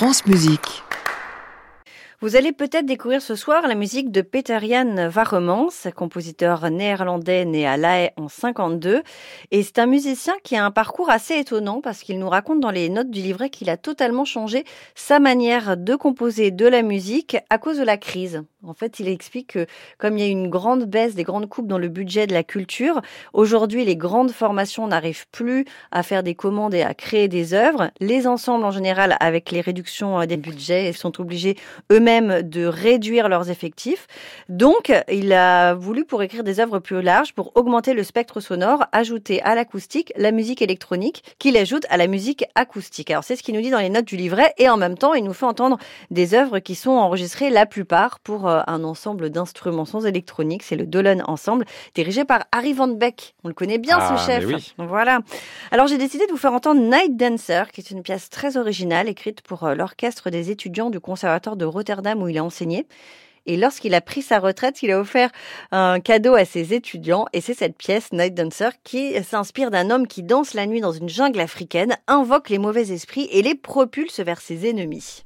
France Musique. Vous allez peut-être découvrir ce soir la musique de Peter Jan Warremans, compositeur néerlandais né à La Haye en 52. Et c'est un musicien qui a un parcours assez étonnant parce qu'il nous raconte dans les notes du livret qu'il a totalement changé sa manière de composer de la musique à cause de la crise. En fait, il explique que comme il y a une grande baisse des grandes coupes dans le budget de la culture, aujourd'hui les grandes formations n'arrivent plus à faire des commandes et à créer des œuvres. Les ensembles en général, avec les réductions des budgets, sont obligés eux-mêmes de réduire leurs effectifs. Donc, il a voulu, pour écrire des œuvres plus larges, pour augmenter le spectre sonore, ajouter à l'acoustique la musique électronique qu'il ajoute à la musique acoustique. Alors, c'est ce qu'il nous dit dans les notes du livret et en même temps, il nous fait entendre des œuvres qui sont enregistrées la plupart pour euh, un ensemble d'instruments sans électronique. C'est le Dolan Ensemble, dirigé par Harry Van Beck. On le connaît bien, Ah, ce chef. mais oui. Voilà. Alors, j'ai décidé de vous faire entendre Night Dancer, qui est une pièce très originale, écrite pour euh, l'orchestre des étudiants du conservatoire de Rotterdam où il a enseigné. Et lorsqu'il a pris sa retraite, il a offert un cadeau à ses étudiants. Et c'est cette pièce, Night Dancer, qui s'inspire d'un homme qui danse la nuit dans une jungle africaine, invoque les mauvais esprits et les propulse vers ses ennemis.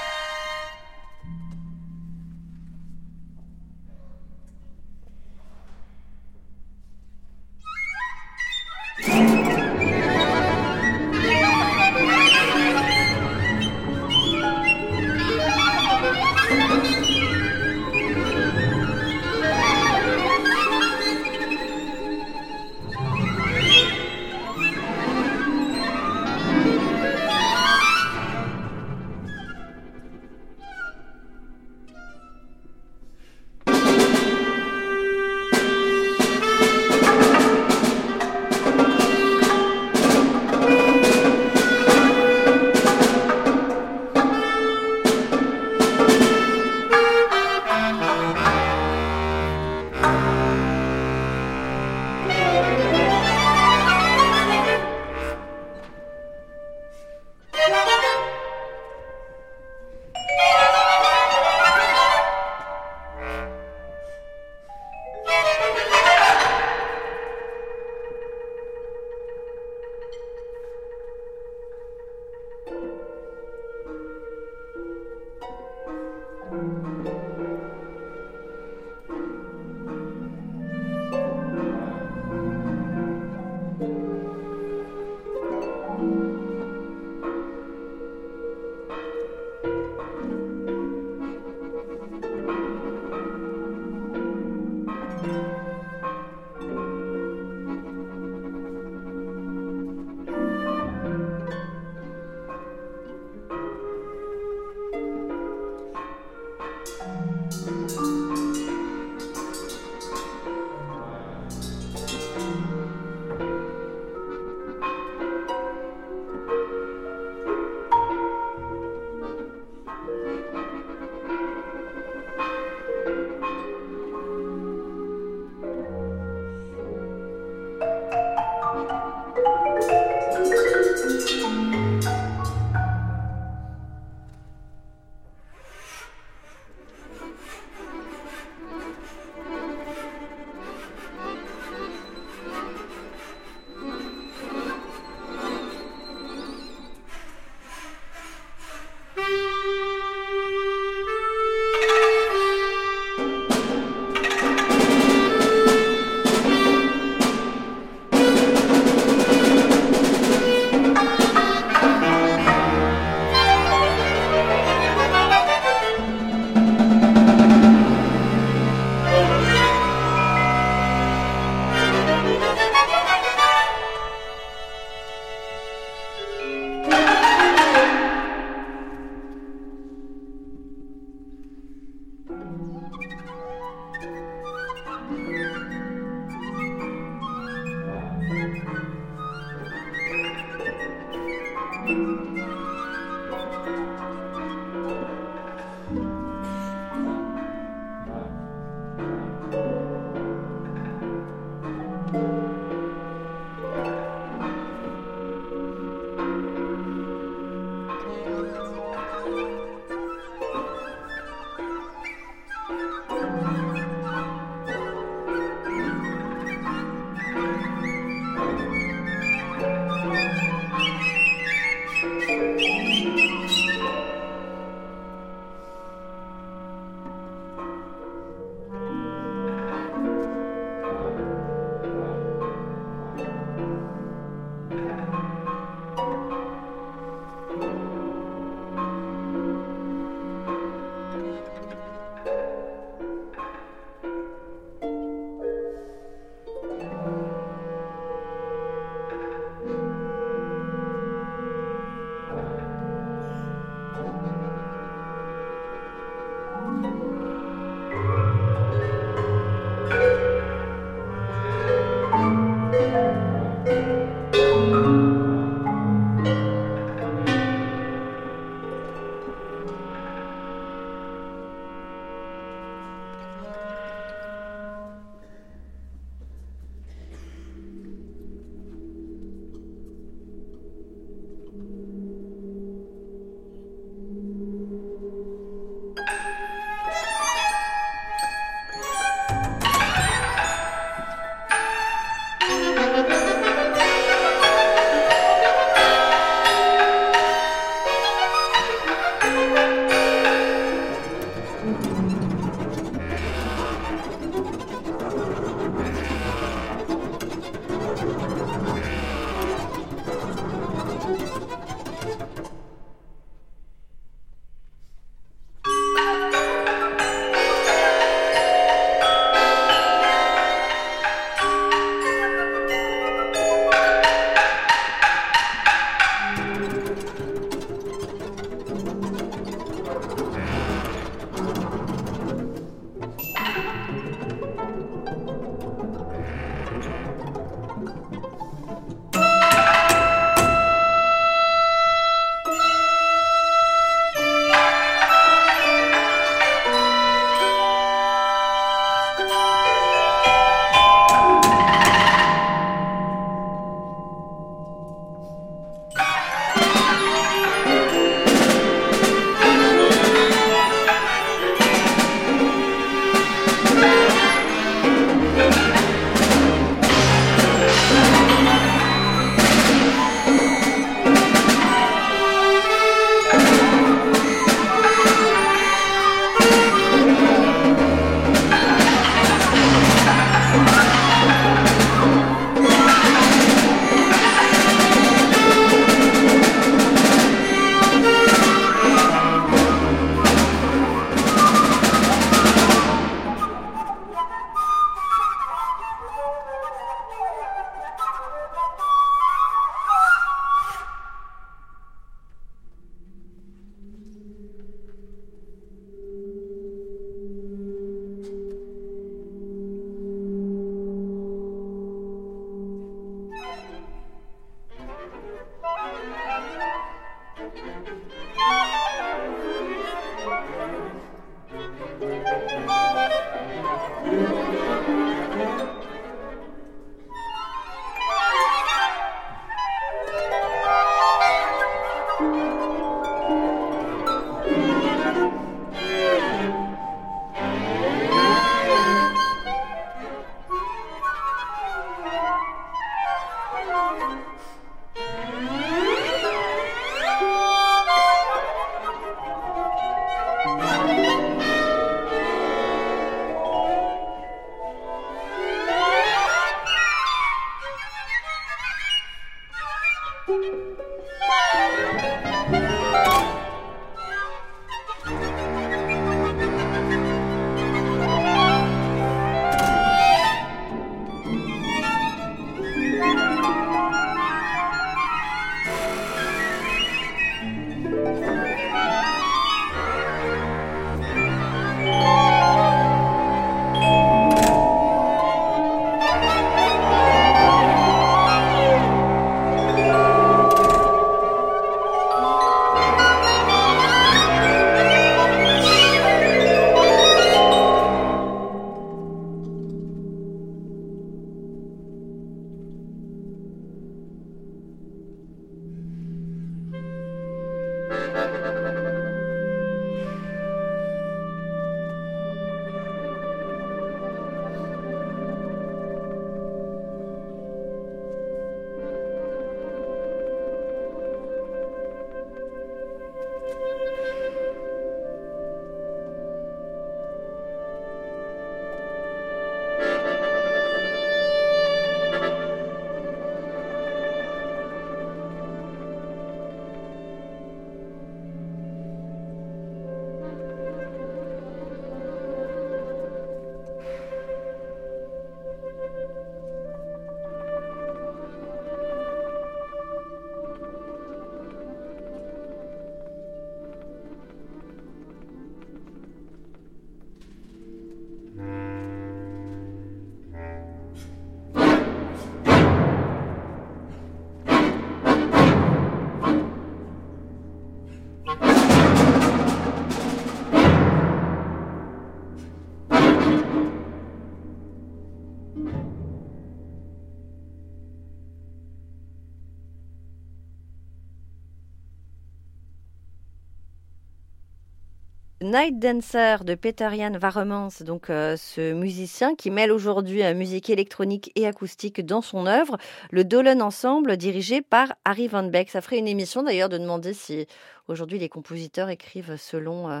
Night Dancer de Peter Jan Varemans, donc euh, ce musicien qui mêle aujourd'hui euh, musique électronique et acoustique dans son œuvre, le Dolan Ensemble dirigé par Harry Van Beck. Ça ferait une émission d'ailleurs de demander si aujourd'hui les compositeurs écrivent selon euh,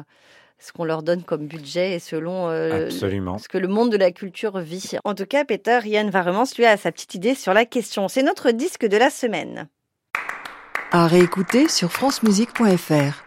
ce qu'on leur donne comme budget et selon ce que le monde de la culture vit. En tout cas, Peter Jan Varemans lui a sa petite idée sur la question. C'est notre disque de la semaine. À réécouter sur francemusique.fr.